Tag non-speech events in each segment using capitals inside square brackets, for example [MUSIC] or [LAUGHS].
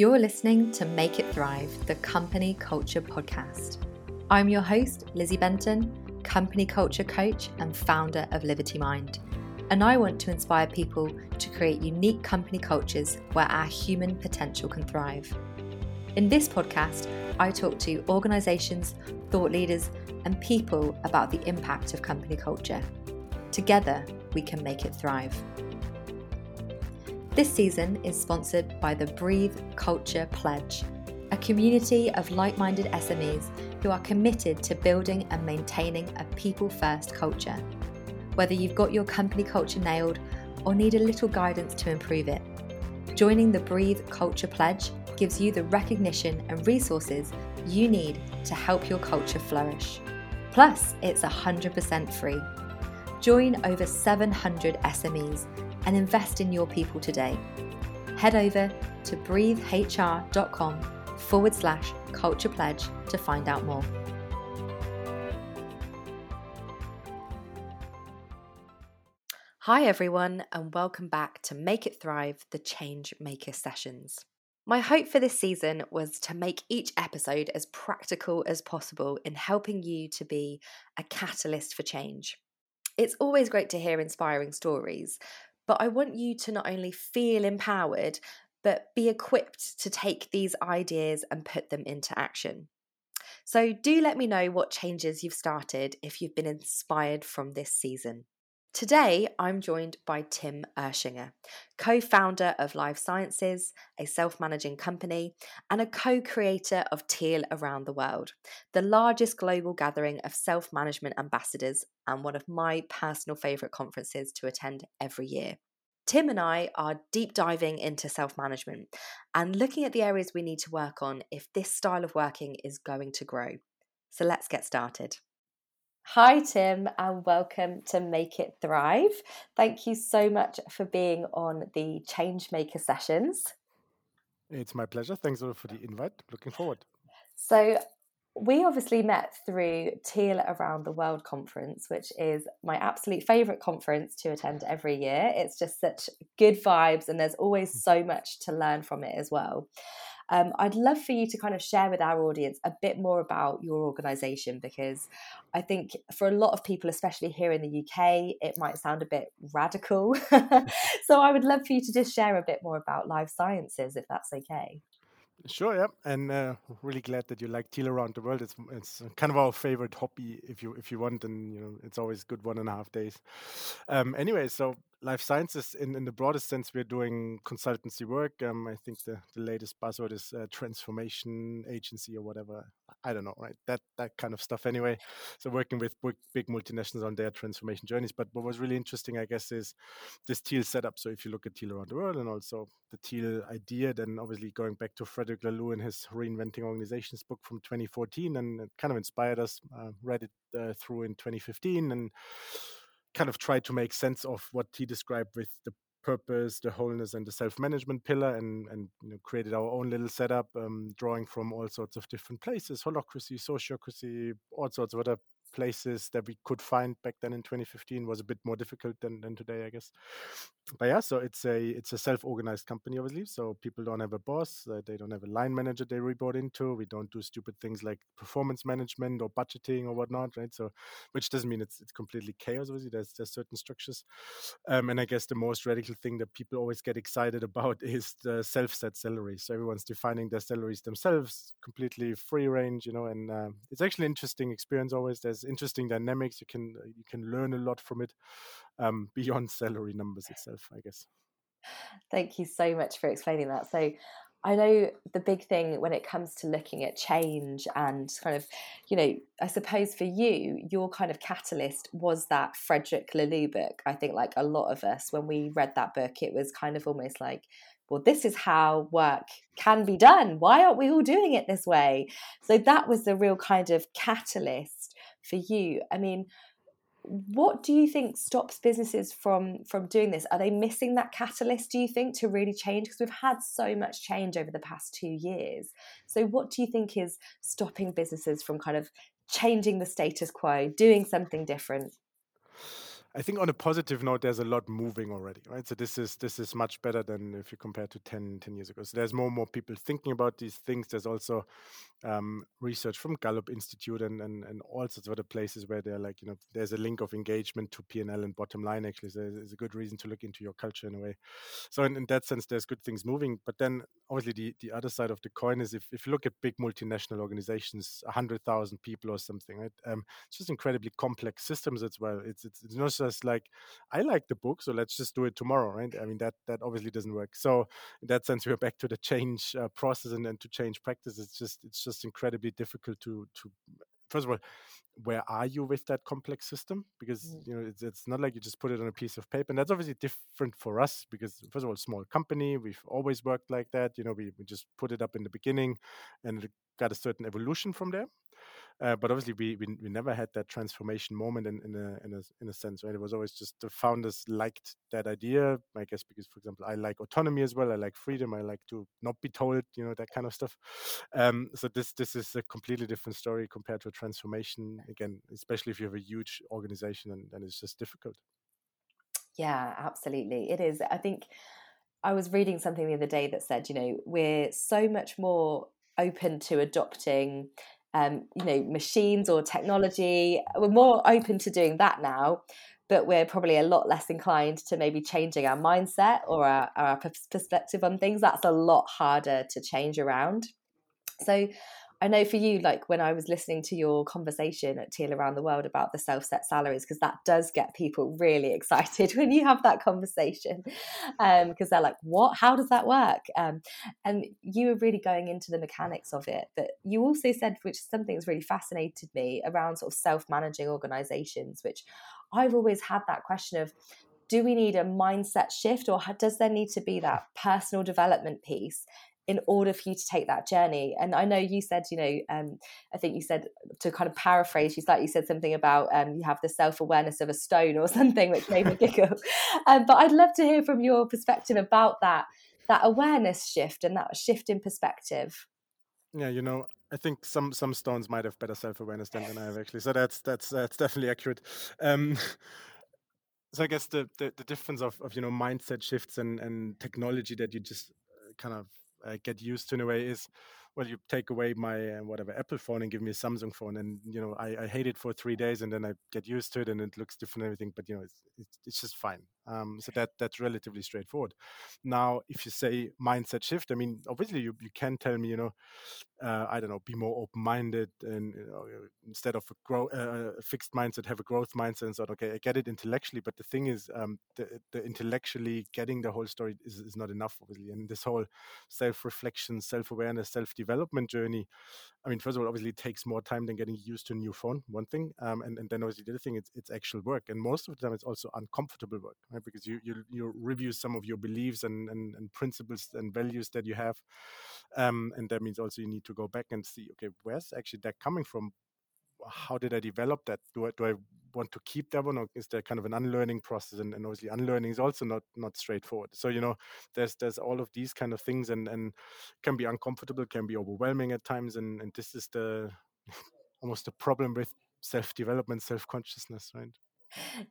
You're listening to Make It Thrive, the company culture podcast. I'm your host, Lizzie Benton, company culture coach and founder of Liberty Mind. And I want to inspire people to create unique company cultures where our human potential can thrive. In this podcast, I talk to organizations, thought leaders, and people about the impact of company culture. Together, we can make it thrive. This season is sponsored by the Breathe Culture Pledge, a community of like minded SMEs who are committed to building and maintaining a people first culture. Whether you've got your company culture nailed or need a little guidance to improve it, joining the Breathe Culture Pledge gives you the recognition and resources you need to help your culture flourish. Plus, it's 100% free. Join over 700 SMEs and invest in your people today. Head over to breathehr.com forward slash culture pledge to find out more. Hi, everyone, and welcome back to Make It Thrive, the Change Maker Sessions. My hope for this season was to make each episode as practical as possible in helping you to be a catalyst for change. It's always great to hear inspiring stories, but I want you to not only feel empowered, but be equipped to take these ideas and put them into action. So, do let me know what changes you've started if you've been inspired from this season. Today, I'm joined by Tim Urschinger, co founder of Life Sciences, a self managing company, and a co creator of Teal Around the World, the largest global gathering of self management ambassadors and one of my personal favourite conferences to attend every year. Tim and I are deep diving into self management and looking at the areas we need to work on if this style of working is going to grow. So let's get started. Hi, Tim, and welcome to Make It Thrive. Thank you so much for being on the Changemaker sessions. It's my pleasure. Thanks for the invite. Looking forward. So, we obviously met through Teal Around the World conference, which is my absolute favorite conference to attend every year. It's just such good vibes, and there's always mm. so much to learn from it as well. Um, I'd love for you to kind of share with our audience a bit more about your organization because I think for a lot of people, especially here in the UK, it might sound a bit radical. [LAUGHS] so I would love for you to just share a bit more about life sciences, if that's okay. Sure, yeah, and uh, really glad that you like teal around the world. It's it's kind of our favorite hobby, if you if you want, and you know it's always good one and a half days. Um, anyway, so life sciences in, in the broadest sense we're doing consultancy work. Um, i think the, the latest buzzword is uh, transformation agency or whatever. I don't know right? That that kind of stuff anyway. So working with big, big multinationals on their transformation journeys. But what was really interesting i guess is this teal setup. So if you look at teal around the world and also the teal idea then obviously going back to frederic laloux and his reinventing organizations book from 2014 and it kind of inspired us uh, read it uh, through in 2015 and kind of tried to make sense of what he described with the purpose, the wholeness, and the self-management pillar, and and you know, created our own little setup, um, drawing from all sorts of different places, holacracy, sociocracy, all sorts of other places that we could find back then in 2015 was a bit more difficult than, than today, I guess. But yeah, so it's a it's a self-organized company, obviously. So people don't have a boss, uh, they don't have a line manager they report into. We don't do stupid things like performance management or budgeting or whatnot, right? So, which doesn't mean it's it's completely chaos. Obviously, there's there's certain structures. Um, and I guess the most radical thing that people always get excited [LAUGHS] about is the self-set salary. So everyone's defining their salaries themselves, completely free range, you know. And uh, it's actually an interesting experience. Always there's interesting dynamics. You can you can learn a lot from it um, [LAUGHS] beyond salary numbers itself, I guess. Thank you so much for explaining that. So, I know the big thing when it comes to looking at change and kind of, you know, I suppose for you, your kind of catalyst was that Frederic Laloux book. I think, like a lot of us, when we read that book, it was kind of almost like, well, this is how work can be done. Why aren't we all doing it this way? So that was the real kind of catalyst for you. I mean, what do you think stops businesses from from doing this? Are they missing that catalyst do you think to really change? Because we've had so much change over the past 2 years. So what do you think is stopping businesses from kind of changing the status quo doing something different I think on a positive note, there's a lot moving already, right? So this is this is much better than if you compare to 10, 10 years ago. So there's more and more people thinking about these things. There's also um, research from Gallup Institute and, and and all sorts of other places where they're like, you know, there's a link of engagement to P and bottom line. Actually, so it's a good reason to look into your culture in a way. So in, in that sense, there's good things moving. But then obviously the the other side of the coin is if if you look at big multinational organizations, hundred thousand people or something, right? Um, it's just incredibly complex systems as well. It's it's, it's not just like I like the book, so let's just do it tomorrow, right? I mean that that obviously doesn't work. So in that sense, we're back to the change uh, process and, and to change practice. It's just it's just incredibly difficult to to first of all where are you with that complex system because mm. you know it's, it's not like you just put it on a piece of paper and that's obviously different for us because first of all small company we've always worked like that you know we, we just put it up in the beginning and it got a certain evolution from there uh, but obviously, we, we, we never had that transformation moment in, in a in a in a sense, right? It was always just the founders liked that idea. I guess because, for example, I like autonomy as well. I like freedom. I like to not be told, you know, that kind of stuff. Um, so this this is a completely different story compared to a transformation. Again, especially if you have a huge organization, and, and it's just difficult. Yeah, absolutely, it is. I think. I was reading something the other day that said, you know, we're so much more open to adopting um, you know, machines or technology. We're more open to doing that now, but we're probably a lot less inclined to maybe changing our mindset or our, our perspective on things. That's a lot harder to change around. So I know for you, like when I was listening to your conversation at Teal Around the World about the self set salaries, because that does get people really [LAUGHS] excited when you have that conversation, because um, they're like, what? How does that work? Um, and you were really going into the mechanics of it. But you also said, which is something that's really fascinated me around sort of self managing organizations, which I've always had that question of, do we need a mindset shift or does there need to be that personal development piece in order for you to take that journey. And I know you said, you know, um, I think you said to kind of paraphrase, you slightly said something about um, you have the self awareness of a stone or [LAUGHS] something, which made me [LAUGHS] giggle. Um, but I'd love to hear from your perspective about that that awareness shift and that shift in perspective. Yeah, you know, I think some some stones might have better self awareness than, than I have actually. So that's that's that's definitely accurate. Um, [LAUGHS] so I guess the, the, the difference of, of you know mindset shifts and and technology that you just uh, kind of uh, get used to in a way is well you take away my uh, whatever apple phone and give me a samsung phone and you know I, I, hate it for three days and then i get used to it and it looks different and everything but you know it's, it's, it's just fine um, so that that's relatively straightforward now if you say mindset shift i mean obviously you, you can tell me you know uh, I don't know, be more open minded and you know, instead of a grow, uh, fixed mindset, have a growth mindset and so on. Okay, I get it intellectually, but the thing is, um, the, the intellectually getting the whole story is, is not enough, obviously. And this whole self reflection, self awareness, self development journey, I mean, first of all, obviously, it takes more time than getting used to a new phone, one thing. Um, and, and then obviously, the other thing, it's, it's actual work. And most of the time, it's also uncomfortable work? Because you, you, you review some of your beliefs and, and, and principles and values that you have. Um, and that means also you need to go back and see, okay, where's actually that coming from? How did I develop that? Do I, do I want to keep that one, or is there kind of an unlearning process? And, and obviously, unlearning is also not not straightforward. So you know, there's there's all of these kind of things, and and can be uncomfortable, can be overwhelming at times, and and this is the [LAUGHS] almost the problem with self development, self consciousness, right?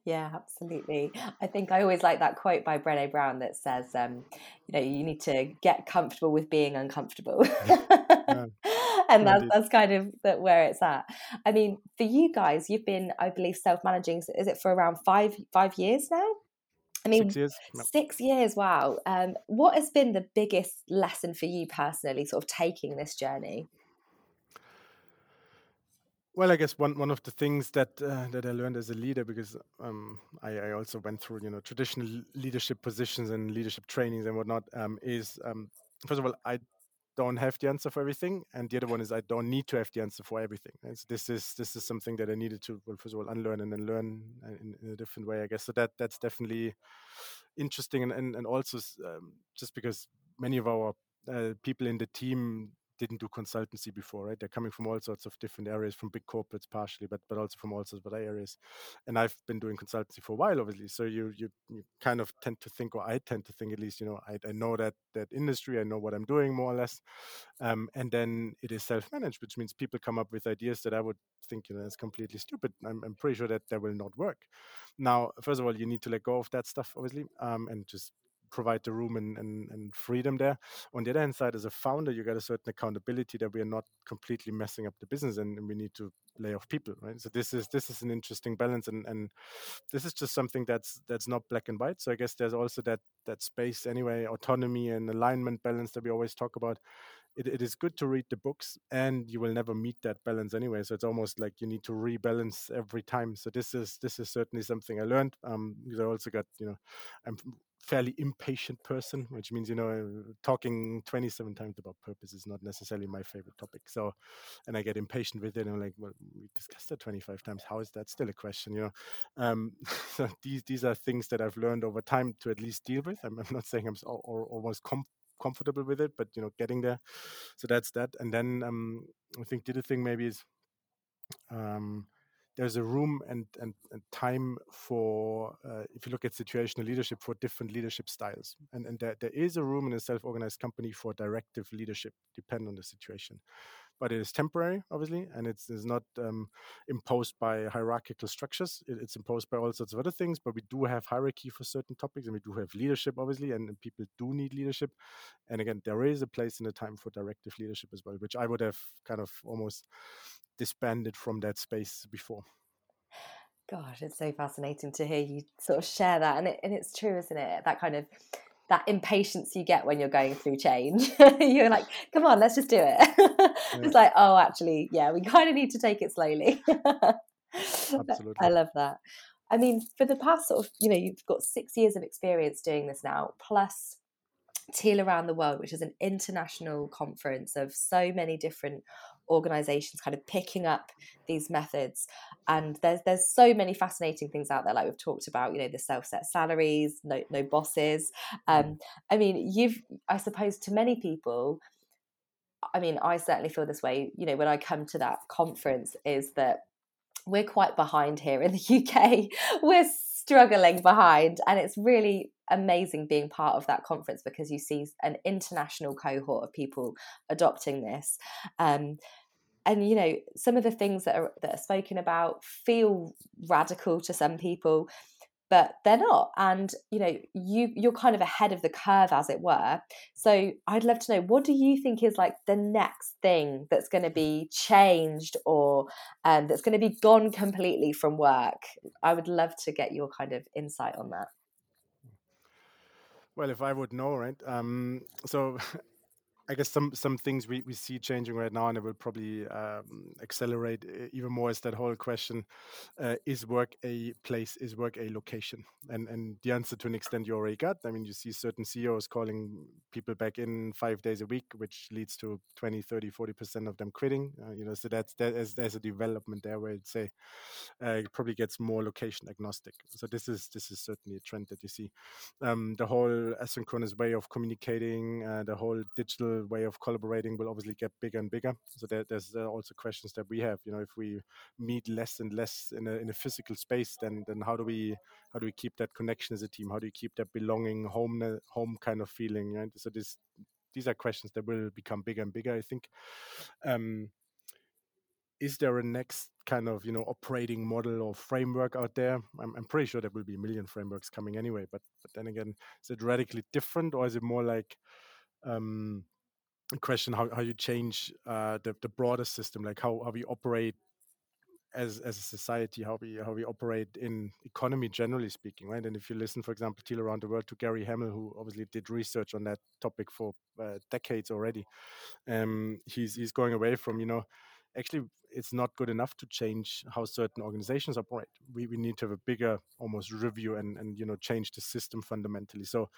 Yeah, absolutely. I think I always like that quote by Brené Brown that says, um, you know, you need to get comfortable with being uncomfortable. yeah. [LAUGHS] and that's, that's kind of where it's at. I mean, for you guys, you've been, I believe, self-managing. Is it for around five five years now? I mean, six years. Six years. Wow. Um, what has been the biggest lesson for you personally, sort of taking this journey? Well, I guess one, one of the things that uh, that I learned as a leader, because um, I, I, also went through you know traditional leadership positions and leadership trainings and whatnot, um, is um, first of all I don't have the answer for everything, and the other one is I don't need to have the answer for everything. And so this is this is something that I needed to well first of all unlearn and then learn uh, in, in a different way, I guess. So that that's definitely interesting, and and, and also um, just because many of our uh, people in the team didn't do consultancy before, right? They're coming from all sorts of different areas, from big corporates partially, but but also from all sorts of other areas. And I've been doing consultancy for a while, obviously. So you you, you kind of tend to think, or I tend to think at least, you know, I, I know that that industry, I know what I'm doing more or less, um, and then it is self-managed, which means people come up with ideas that I would think, you know, is completely stupid. I'm, I'm pretty sure that that will not work. Now, first of all, you need to let go of that stuff, obviously, um, and just provide the room and, and, and freedom there. On the other hand side, as a founder, you got a certain accountability that we are not completely messing up the business and, and, we need to lay off people, right? So this is this is an interesting balance and, and this is just something that's that's not black and white. So I guess there's also that that space anyway, autonomy and alignment balance that we always talk about it, it is good to read the books and you will never meet that balance anyway so it's almost like you need to rebalance every time so this is this is certainly something i learned um because i also got you know i'm fairly impatient person which means you know talking 27 times about purpose is not necessarily my favorite topic. So and i get impatient with it and i'm like well we discussed that 25 times. How is that still a question? You know? Um [LAUGHS] so these these are things that i've learned over time to at least deal with. I'm, I'm not saying i'm or, or almost com- comfortable with it, but you know, getting there. So that's that. And then um, I think the other thing maybe is um, there's a room and, and, and time for uh, if you look at situational leadership for different leadership styles. And, and there, there is a room in a self-organized company for directive leadership depend on the situation but it is temporary, obviously, and it's, it's not um, imposed by hierarchical structures. It, it's imposed by all sorts of other things, but we do have hierarchy for certain topics, and we do have leadership, obviously, and, and people do need leadership. And again, there is a place in the time for directive leadership as well, which I would have kind of almost disbanded from that space before. Gosh, it's so fascinating to hear you sort of share that, and it, and it's true, isn't it? That kind of that impatience you get when you're going through change. [LAUGHS] you're like, come on, let's just do it. [LAUGHS] yeah. It's like, oh, actually, yeah, we kind of need to take it slowly. [LAUGHS] Absolutely. I love that. I mean, for the past sort of, you know, you've got six years of experience doing this now, plus Teal Around the World, which is an international conference of so many different organizations kind of picking up these methods. And there's there's so many fascinating things out there like we've talked about you know the self-set salaries no no bosses. Um i mean you've i suppose to many people i mean i certainly feel this way you know when i come to that conference is that we're quite behind here in the [LAUGHS] uk we're struggling behind and it's really amazing being part of that conference because you see an international cohort of people adopting this. Um, and you know some of the things that are that are spoken about feel radical to some people but they're not and you know you you're kind of ahead of the curve as it were. So i'd love to know what do you think is like the next thing that's going to be changed or um, that's going to be gone completely from work? I would love to get your kind of insight on that. Well if i would know right um, so [LAUGHS] I guess some some things we, we see changing right now, and it will probably um, accelerate even more. Is that whole question: uh, Is work a place? Is work a location? And and the answer to an extent you already got. I mean, you see certain CEOs calling people back in five days a week, which leads to 20, 30, 40 percent of them quitting. Uh, you know, so that's that is, there's a development there where I'd say uh, it probably gets more location agnostic. So this is this is certainly a trend that you see. Um, the whole asynchronous way of communicating, uh, the whole digital way of collaborating will obviously get bigger and bigger. So there, there's also questions that we have. You know, if we meet less and less in a in a physical space, then then how do we how do we keep that connection as a team? How do you keep that belonging home home kind of feeling? Right? So this these are questions that will become bigger and bigger. I think. Um, is there a next kind of you know operating model or framework out there I'm, I'm, pretty sure there will be a million frameworks coming anyway but but then again is it radically different or is it more like um, question how, how you change uh, the, the broader system like how, how we operate as as a society how we how we operate in economy generally speaking right? And if you listen for example teal around the world to gary hamel who obviously did research on that topic for uh, decades already um he's he's going away from you know actually it's not good enough to change how certain organizations operate we, we need to have a bigger almost review and and you know change the system fundamentally so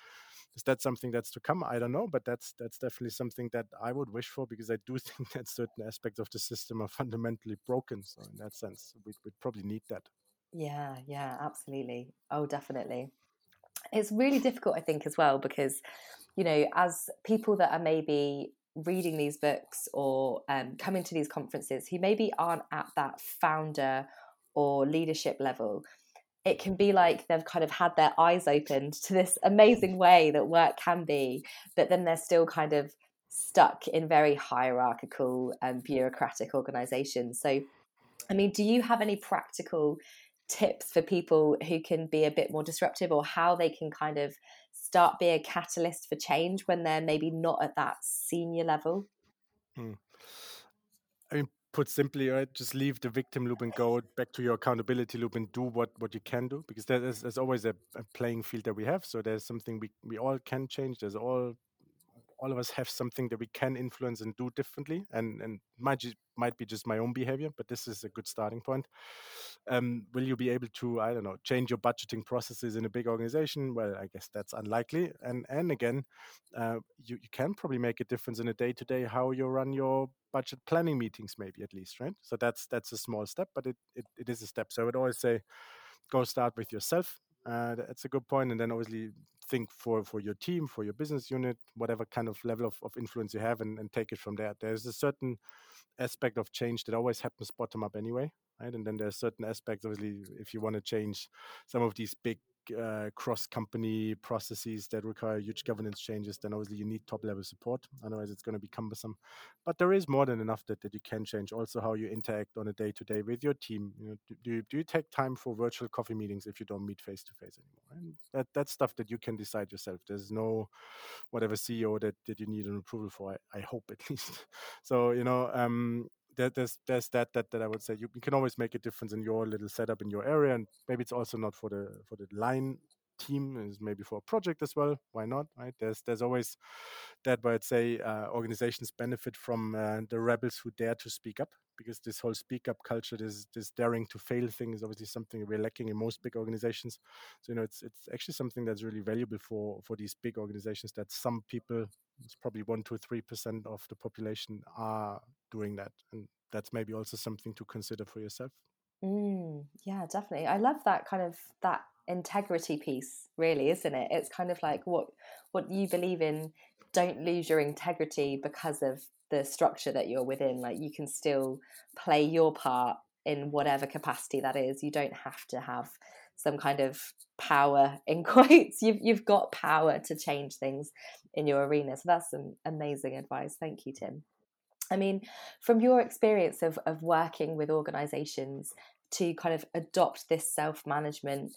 is that something that's to come? I don't know, but that's that's definitely something that I would wish for because I do [LAUGHS] think that certain aspects of the system are fundamentally broken. So in that sense, we would probably need that. Yeah, yeah, absolutely. Oh, definitely. It's really difficult, I think, as well, because you know, as people that are maybe reading these books or um, coming to these conferences who maybe aren't at that founder or leadership level. It can be like they've kind of had their eyes opened to this amazing way that work can be but then they're still kind of stuck in very hierarchical and bureaucratic organizations. So i mean do you have any practical tips for people who can be a bit more disruptive or how they can kind of start being a catalyst for change when they're maybe not at that senior level? Hmm. I mean, put simply, right, just leave the victim loop and go back to your accountability loop and do what, what you can do because there's, there's always a, a playing field that we have. So there's something we, we all can change. There's all all of us have something that we can influence and do differently and and might might be just my own behavior but this is a good starting point. Um, will you be able to i don't know change your budgeting processes in a big organization? Well i guess that's unlikely and and again uh, you, you can probably make a difference in a day to day how you run your budget planning meetings maybe at least right? So that's that's a small step but it, it, it is a step. So i would always say go start with yourself uh, that's a good point and then obviously think for for your team for your business unit whatever kind of level of, of influence you have and, and take it from there. There's a certain aspect of change that always happens bottom up anyway right? And then there's certain aspects obviously if you want to change some of these big uh, cross company processes that require huge governance changes, then obviously you need top level support. Otherwise, it's going to be cumbersome. But there is more than enough that, that you can change. Also, how you interact on a day to day with your team. You know, do, do, you, do you take time for virtual coffee meetings if you don't meet face to face anymore? And that, that's stuff that you can decide yourself. There's no whatever CEO that, that you need an approval for, I, I hope at [LAUGHS] least. So, you know, um, there, there's there's that that that I would say you, can always make a difference in your little setup in your area, and maybe it's also not for the for the line team is maybe for a project as well why not right? There's there's always that where i'd say uh, organizations benefit from uh, the rebels who dare to speak up because this whole speak up culture this this daring to fail thing is obviously something we're lacking in most big organizations so you know it's it's actually something that's really valuable for for these big organizations that some people it's probably one to three percent of the population are doing that, and that's maybe also something to consider for yourself. Mm, yeah, definitely. I love that kind of that integrity piece, really, isn't it? It's kind of like what what you believe in. Don't lose your integrity because of the structure that you're within. Like you can still play your part in whatever capacity that is. You don't have to have some kind of power [LAUGHS] in quotes. You've you've got power to change things in your arena. So that's some amazing advice. Thank you, Tim. I mean, from your experience of of working with organizations to kind of adopt this self-management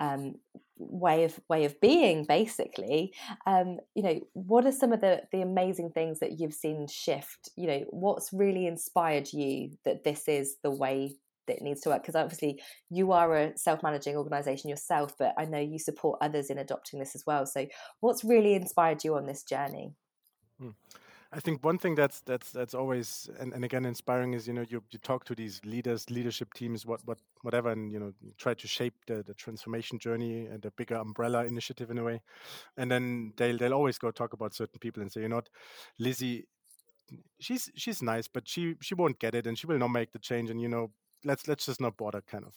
um, way of way of being basically. Um, you know what are some of the the amazing things that you've seen shift? You know what's really inspired you that this is the way that needs to work? Because obviously you are a self-managing organization yourself but i know you support others in adopting this as well. So what's really inspired you on this journey? Hmm. I think one thing that's that's that's always and, and again inspiring is you know you, you talk to these leaders, leadership teams, what what whatever, and you know you try to shape the, the transformation journey and the bigger umbrella initiative in a way, and then they'll they'll always go talk about certain people and say you know what, Lizzie, she's she's nice, but she she won't get it and she will not make the change, and you know let's let's just not bother kind of.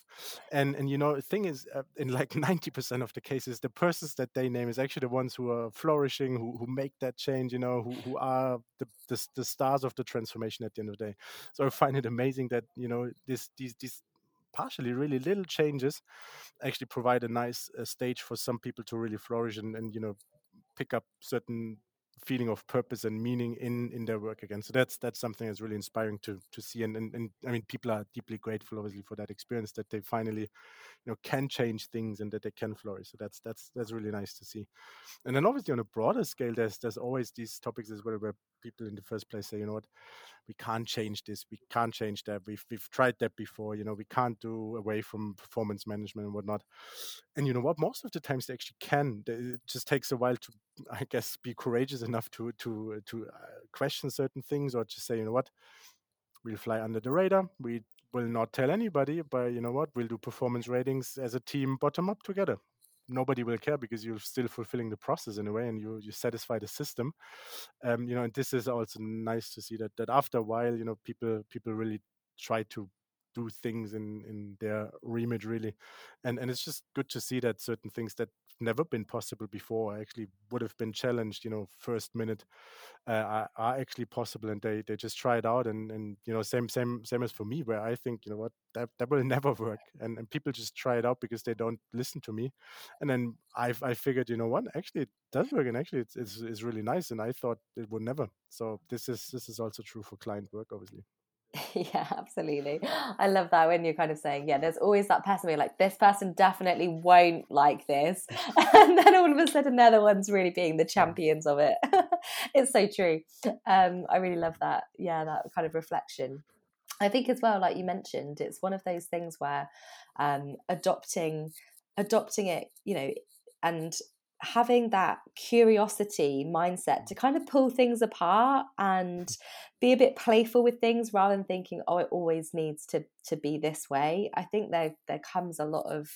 And and you know the thing is uh, in like [LAUGHS] 90% of the cases the persons that they name is actually the ones who are flourishing who, who make that change you know who, who are the, the, the stars of the transformation at the end of the day. So i find it amazing that you know this these these partially really little changes actually provide a nice uh, stage for some people to really flourish and, and you know pick up certain feeling of purpose and meaning in in their work again. So that's that's something that's really inspiring to to see. And, and, and i mean people are deeply grateful obviously for that experience that they finally you know can change things and that they can flourish. So that's that's that's really nice to see. And then obviously on a broader scale there's there's always these topics as well where people in the first place say you know what? We can't change this. We can't change that. We've we've tried that before you know we can't do away from performance management and whatnot. And you know what? Most of the times they actually can. It just takes a while to [LAUGHS] i guess be courageous enough to to to uh, question certain things or just say you know what? We'll fly under the radar. We will not tell anybody but you know what? We'll do performance ratings as a team bottom up together nobody will care because you're still fulfilling the process in a way and you you satisfy the system. Um, you know and this is also nice to see that that after a while you know people people really try to do things in in their remit really. And and it's just good to see that certain things that never been possible before actually would have been challenged you know first minute uh, are, are, actually possible and they they just try it out and and you know same same same as for me where i think you know what that, that will [LAUGHS] never work. And, and people just try it out because they don't listen to me. And then i i figured you know what actually it does work and actually it's, it's, it's really nice and i thought it would never. So this is this is also true for client work obviously [LAUGHS] yeah, absolutely. I love that when you're kind of saying, yeah, there's always that person where like, this person definitely won't like this. [LAUGHS] [LAUGHS] and then all of a sudden they're the ones really being the champions of it. it's so true. Um, I really love that. Yeah, that kind of reflection. I think as well, like you mentioned, it's one of those things where um, adopting adopting it, you know, and having that curiosity mindset to kind of pull things apart and be a bit playful with things rather than thinking oh it always needs to to be this way. I think there there comes a lot of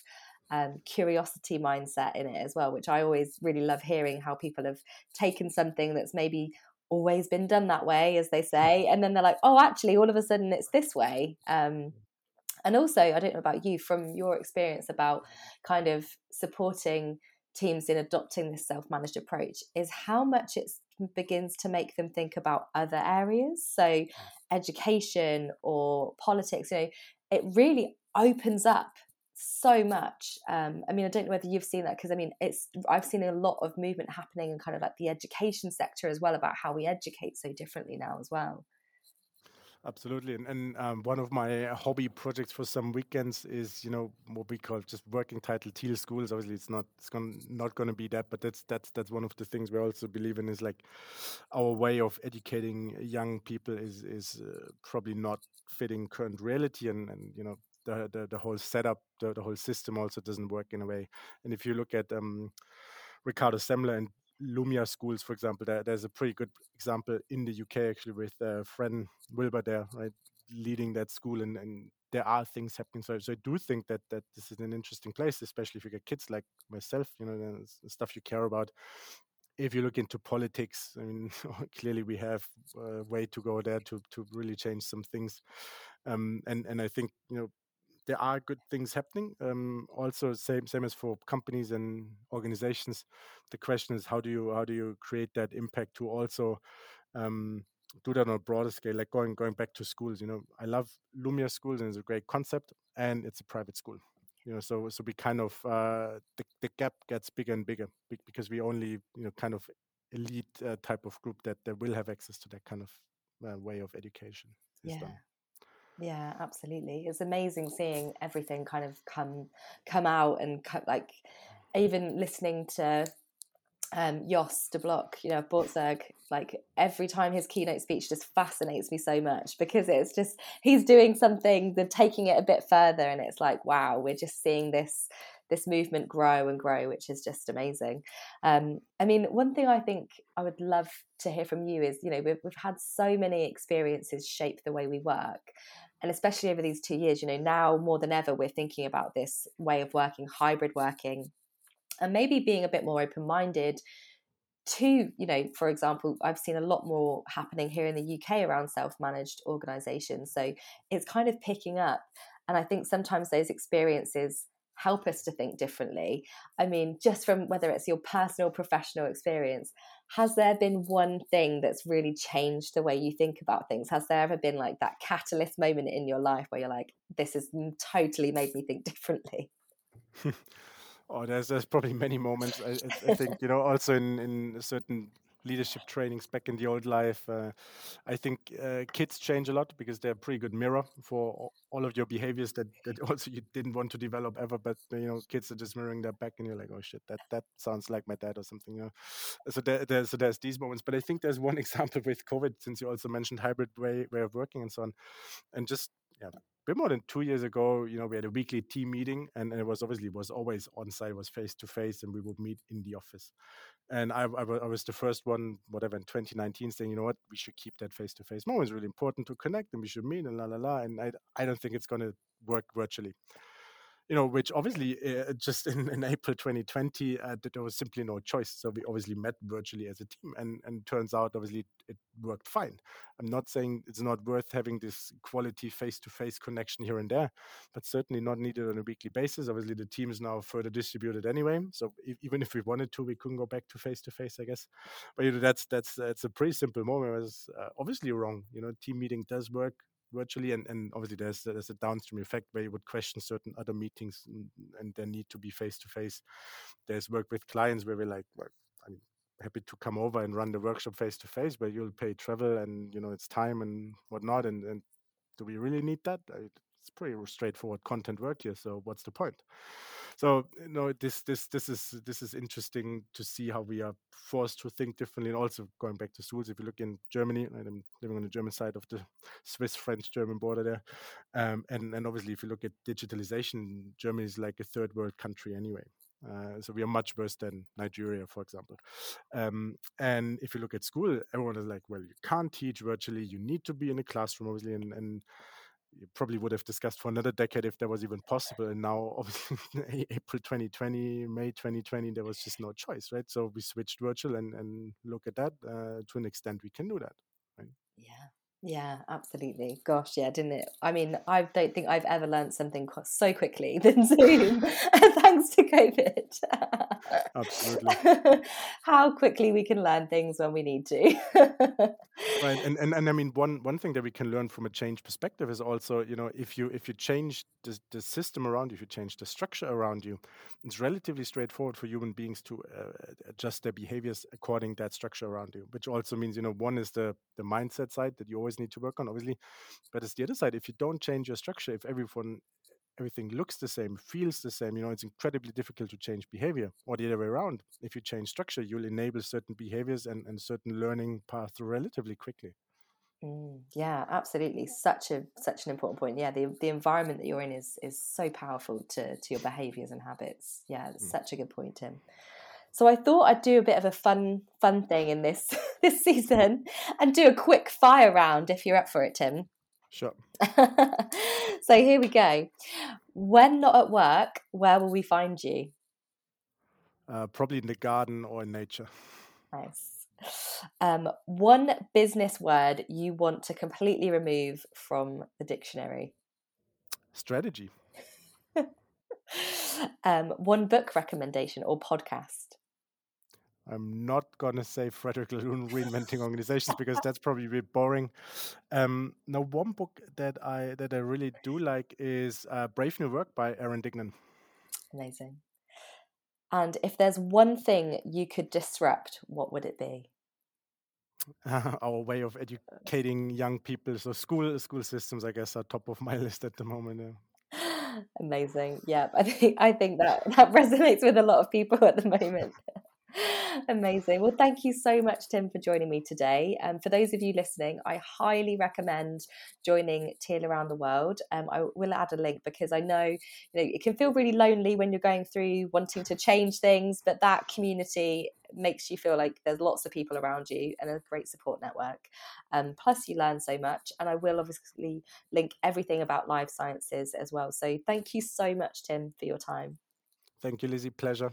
um, curiosity mindset in it as well which i always really love hearing how people have taken something that's maybe always been done that way as they say and then they're like oh actually all of a sudden it's this way. Um, and also i don't know about you from your experience about kind of supporting teams in adopting this self-managed approach is how much it begins to make them think about other areas. So education or politics you know it really opens up so much um, i mean i don't know whether you've seen that because i mean it's i've seen a lot of movement happening in kind of like the education sector as well about how we educate so differently now as well Absolutely, and, and um, one of my hobby projects for some weekends is, you know, what we call just working title Teal schools. Obviously, it's not it's gonna, not going to be that, but that's that's that's one of the things we also believe in is like our way of educating young people is is uh, probably not fitting current reality, and and you know the the, the whole setup, the, the whole system also doesn't work in a way. And if you look at um, Ricardo Semler and Lumiar schools, for example, there, there's a pretty good example in the UK actually with uh, Fran Wilber there, right, leading that school, and, and there are things happening. So, so I do think that that this is an interesting place, especially if you get kids like myself, you know, stuff you care about. If you look into politics, I mean, [LAUGHS] clearly we have a way to go there to to really change some things, um, and and I think you know there are good things happening. Um, also, same same as for companies and organizations. The question is how do you how do you create that impact to also um, do that on a broader scale, like going going back to schools. You know, I love Lumiar schools and it's a great concept, and it's a private school. You know, so so we kind of uh, the the gap gets bigger and bigger because we only you know kind of elite uh, type of group that that will have access to that kind of uh, way of education. Yeah. Yeah, absolutely. It's amazing seeing everything kind of come come out and like even listening to um, Jos de Blok, you know, Buurtzorg, like every time his keynote speech just fascinates me so much because it's just he's doing something, they're taking it a bit further, and it's like, wow, we're just seeing this this movement grow and grow, which is just amazing. Um, I mean, one thing I think I would love to hear from you is, you know, we've, we've had so many experiences shape the way we work. And especially over these two years, you know, now more than ever, we're thinking about this way of working, hybrid working, and maybe being a bit more open minded to you know for example i've seen a lot more happening here in the uk around self-managed organizations so it's kind of picking up. And i think sometimes those experiences help us to think differently. I mean, just from whether it's your personal, professional experience, has there been one thing that's really changed the way you think about things? Has there ever been like that catalyst moment in your life where you're like, this has totally made me think [LAUGHS] differently? [LAUGHS] oh, there's there's probably many moments. I, I, think you know also in in certain leadership trainings back in the old life. Uh, I think uh, kids change a lot because they're a pretty good mirror for all of your behaviors that, that [LAUGHS] also you didn't want to develop ever. But you know, kids are just mirroring their back, and you're like, oh shit, that that sounds like my dad or something. You know, so there, so there's these moments. But I think there's one [LAUGHS] example with COVID, since you also mentioned hybrid way way of working and so on, and just yeah bit more than two years ago, you know, we had a weekly team meeting, and, and it was obviously was always on site, was face to face, and we would meet in the office. And I, I, I, was the first one, whatever, in 2019, saying, you know what, we should keep that face to face moment. It's really important to connect, and we should meet, and la la la. And I, I don't think it's going to work virtually. You know, which obviously uh, [LAUGHS] just in, in April 2020, uh, there was simply no choice. So we obviously met virtually as a team, and and turns out obviously it worked fine. I'm not saying it's not worth having this quality face-to-face connection here and there, but certainly not needed on a weekly basis. Obviously, the team is now further distributed anyway, so if, even if we wanted to, we couldn't go back to face-to-face, I guess. But you know, that's that's that's a pretty simple moment. It was uh, obviously wrong. You know, team meeting does work virtually and, and obviously there's there's a downstream effect where you would question certain other meetings mm, and, and they need to be face to face there's work with clients where we're like well, i'm happy to come over and run the workshop face to face but you'll pay travel and you know it's time and whatnot and, and do we really need that? It's pretty straightforward content work here so what's the point so you know this this this is this is interesting to see how we are forced to think differently and also going back to schools if you look in germany i'm living on the german side of the [LAUGHS] swiss french german border there um, and and obviously if you look at digitalization germany is like a third world country anyway uh, so we are much worse than Nigeria, for example. Um, and if you look at school, everyone is like, well, you can't teach virtually. You need to be in a classroom, obviously. And, and you probably would have discussed for another decade if that was even possible. And now, [LAUGHS] obviously, April 2020, May 2020, there was just no choice, right? So we switched virtual and, and look at that. Uh, to an extent, we can do that. Right? Yeah. Yeah, absolutely. Gosh, yeah, didn't it? I mean, I don't think I've ever learned something so quickly [LAUGHS] than Zoom, [LAUGHS] thanks to COVID. Absolutely. [LAUGHS] How quickly we can learn things when we need to. right, [LAUGHS] and, and and I mean, one one thing that we can learn from a change perspective is also, you know, if you if you change the, the system around you, if you change the structure around you, it's relatively straightforward for human beings to uh, adjust their behaviors according to that structure around you. Which also means, you know, one is the the mindset side that you always need to work on, obviously. But it's the other side. If you don't change your structure, if everyone everything looks the same, feels the same, you know, it's incredibly difficult to change behavior. Or the other way around. If you change structure, you'll enable certain behaviors and, and certain learning paths relatively quickly. Mm, yeah, absolutely. Such a such an important point. Yeah, the the environment that you're in is is so powerful to to your behaviors and habits. Yeah, mm. such a good point, Tim. So I thought I'd do a bit of a fun fun thing in this [LAUGHS] this season and do a quick fire round if you're up for it, Tim. Sure. [LAUGHS] so here we go. When not at work, where will we find you? Uh, probably in the garden or in nature. Nice. Um, one business word you want to completely remove from the dictionary? Strategy. [LAUGHS] um, one book recommendation or podcast? I'm not gonna say Frederic Laloux reinventing organizations because that's probably a bit boring. Um, now, one book that I that I really do like is uh, Brave New Work by Aaron Dignan. Amazing. And if there's one thing you could disrupt, what would it be? [LAUGHS] our way of educating young people. So school school systems, I guess, are top of my [LAUGHS] list at the moment. Yeah. [LAUGHS] Amazing. Yeah, I think I think that that resonates with a lot of people at the moment. [LAUGHS] Amazing. Well, thank you so much, Tim, for joining me today. And um, for those of you listening, I highly recommend joining Teal Around the World. Um, I will add a link because I know, you know it can feel really lonely when you're going through wanting to change things, but that community makes you feel like there's lots of people around you and a great support network. Um, plus, you learn so much. And I will obviously link everything about life sciences as well. So thank you so much, Tim, for your time. Thank you, Lizzie. Pleasure.